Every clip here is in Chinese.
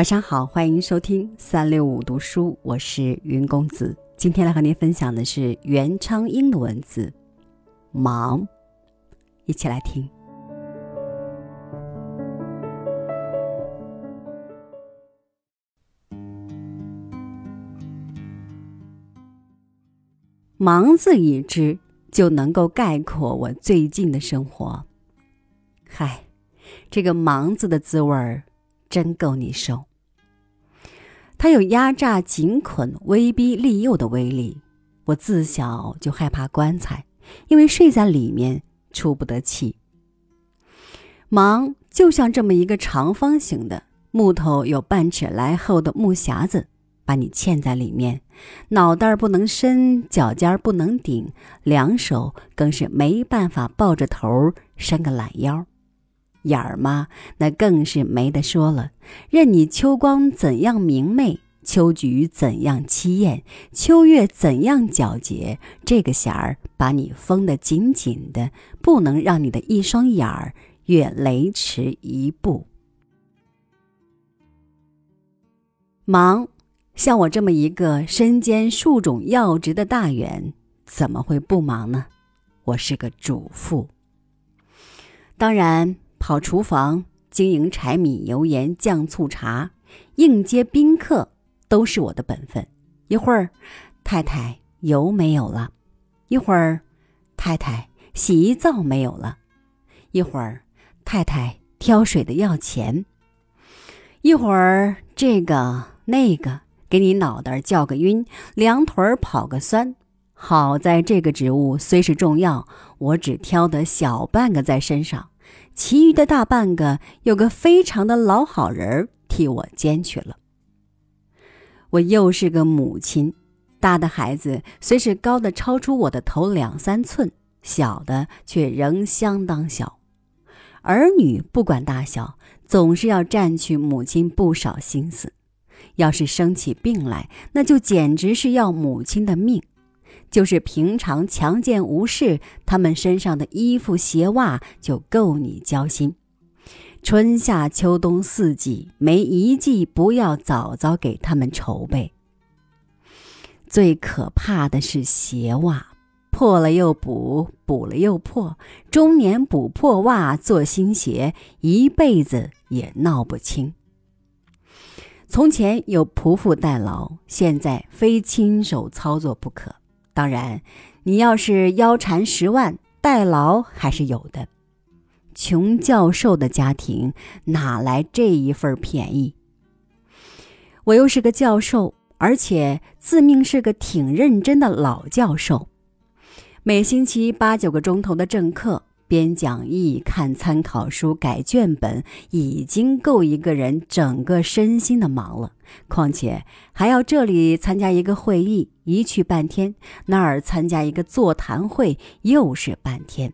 晚上好，欢迎收听三六五读书，我是云公子。今天来和您分享的是袁昌英的文字，忙，一起来听。忙字一支，就能够概括我最近的生活。嗨，这个忙字的滋味儿，真够你受。它有压榨、紧捆、威逼利诱的威力。我自小就害怕棺材，因为睡在里面出不得气。忙就像这么一个长方形的木头，有半尺来厚的木匣子，把你嵌在里面，脑袋不能伸，脚尖不能顶，两手更是没办法抱着头伸个懒腰。眼儿嘛，那更是没得说了。任你秋光怎样明媚，秋菊怎样凄艳，秋月怎样皎洁，这个弦儿把你封得紧紧的，不能让你的一双眼儿越雷池一步。忙，像我这么一个身兼数种要职的大员，怎么会不忙呢？我是个主妇，当然。跑厨房、经营柴米油盐酱醋茶、应接宾客，都是我的本分。一会儿，太太油没有了；一会儿，太太洗衣皂没有了；一会儿，太太挑水的要钱；一会儿，这个那个给你脑袋叫个晕，两腿跑个酸。好在这个职务虽是重要，我只挑得小半个在身上。其余的大半个，有个非常的老好人替我兼去了。我又是个母亲，大的孩子虽是高的超出我的头两三寸，小的却仍相当小。儿女不管大小，总是要占去母亲不少心思。要是生起病来，那就简直是要母亲的命。就是平常强健无事，他们身上的衣服鞋袜就够你交心。春夏秋冬四季，没一季不要早早给他们筹备。最可怕的是鞋袜，破了又补，补了又破，中年补破袜做新鞋，一辈子也闹不清。从前有仆妇代劳，现在非亲手操作不可。当然，你要是腰缠十万，代劳还是有的。穷教授的家庭哪来这一份便宜？我又是个教授，而且自命是个挺认真的老教授，每星期八九个钟头的正课。编讲义、看参考书、改卷本，已经够一个人整个身心的忙了。况且还要这里参加一个会议，一去半天；那儿参加一个座谈会，又是半天。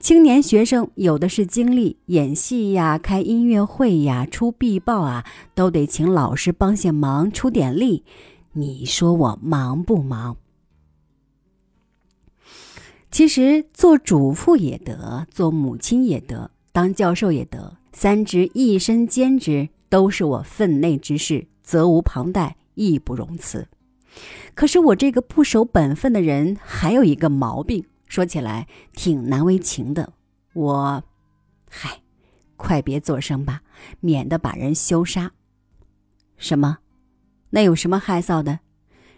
青年学生有的是精力，演戏呀、开音乐会呀、出壁报啊，都得请老师帮些忙，出点力。你说我忙不忙？其实做主妇也得，做母亲也得，当教授也得，三职一身兼之，都是我分内之事，责无旁贷，义不容辞。可是我这个不守本分的人，还有一个毛病，说起来挺难为情的。我，嗨，快别作声吧，免得把人羞杀。什么？那有什么害臊的？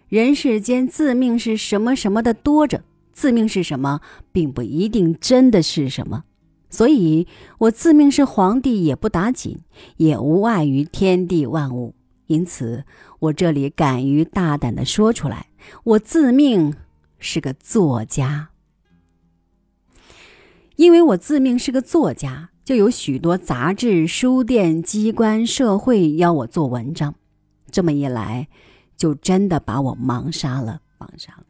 人世间自命是什么什么的多着。自命是什么，并不一定真的是什么，所以我自命是皇帝也不打紧，也无碍于天地万物。因此，我这里敢于大胆的说出来，我自命是个作家。因为我自命是个作家，就有许多杂志、书店、机关、社会邀我做文章。这么一来，就真的把我忙杀了，忙杀了。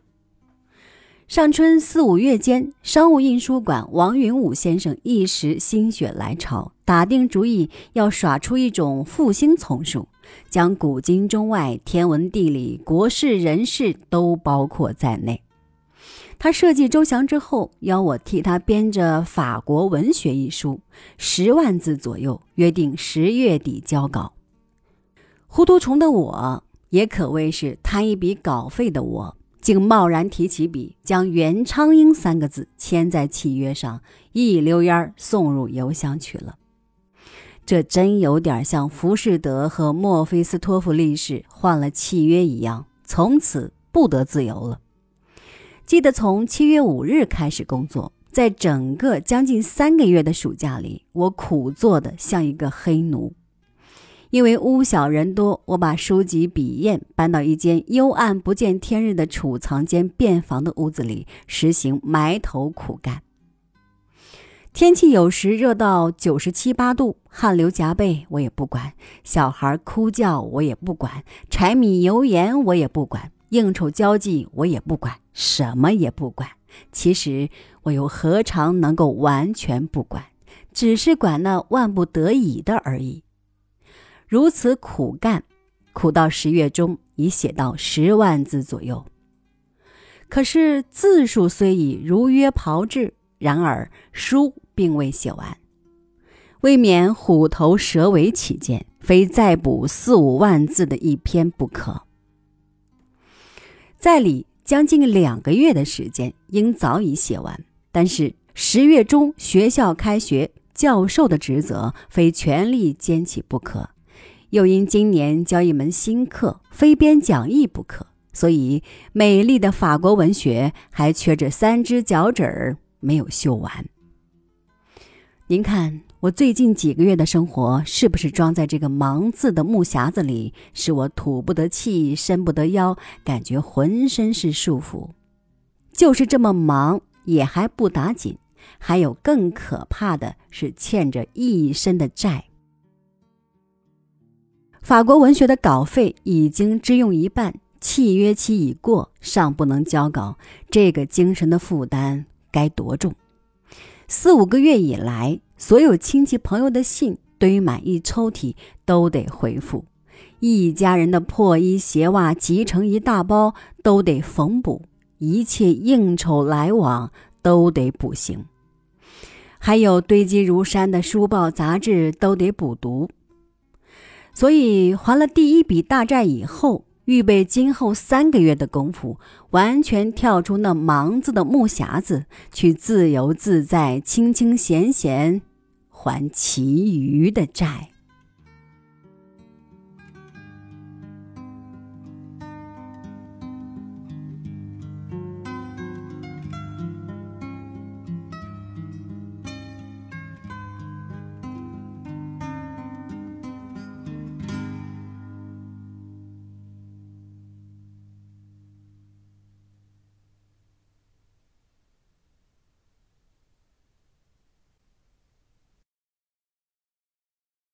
上春四五月间，商务印书馆王云武先生一时心血来潮，打定主意要耍出一种复兴丛书，将古今中外、天文地理、国事人事都包括在内。他设计周详之后，邀我替他编着《法国文学》一书，十万字左右，约定十月底交稿。糊涂虫的我也可谓是贪一笔稿费的我，竟贸然提起笔，将袁昌英三个字签在契约上，一溜烟儿送入邮箱去了。这真有点像浮士德和墨菲斯托夫力士换了契约一样，从此不得自由了。记得从七月五日开始工作，在整个将近三个月的暑假里，我苦做的像一个黑奴。因为屋小人多，我把书籍、笔砚搬到一间幽暗不见天日的储藏间便房的屋子里，实行埋头苦干。天气有时热到九十七八度，汗流浃背，我也不管；小孩哭叫，我也不管；柴米油盐，我也不管；应酬交际，我也不管，什么也不管。其实我又何尝能够完全不管？只是管那万不得已的而已。如此苦干，苦到十月中已写到十万字左右。可是字数虽已如约炮制，然而书。并未写完，未免虎头蛇尾起见，非再补四五万字的一篇不可。在理将近两个月的时间，应早已写完，但是十月中学校开学，教授的职责非全力兼起不可，又因今年教一门新课，非编讲义不可，所以美丽的法国文学还缺着三只脚趾儿，没有绣完。您看，我最近几个月的生活是不是装在这个“忙”字的木匣子里，使我吐不得气，伸不得腰，感觉浑身是束缚？就是这么忙，也还不打紧，还有更可怕的是欠着一身的债。法国文学的稿费已经支用一半，契约期已过，尚不能交稿，这个精神的负担该多重？四五个月以来，所有亲戚朋友的信堆满一抽屉，都得回复；一家人的破衣鞋袜集成一大包，都得缝补；一切应酬来往都得补行；还有堆积如山的书报杂志都得补读。所以还了第一笔大债以后。预备今后三个月的功夫，完全跳出那盲字的木匣子，去自由自在、清清闲闲还其余的债。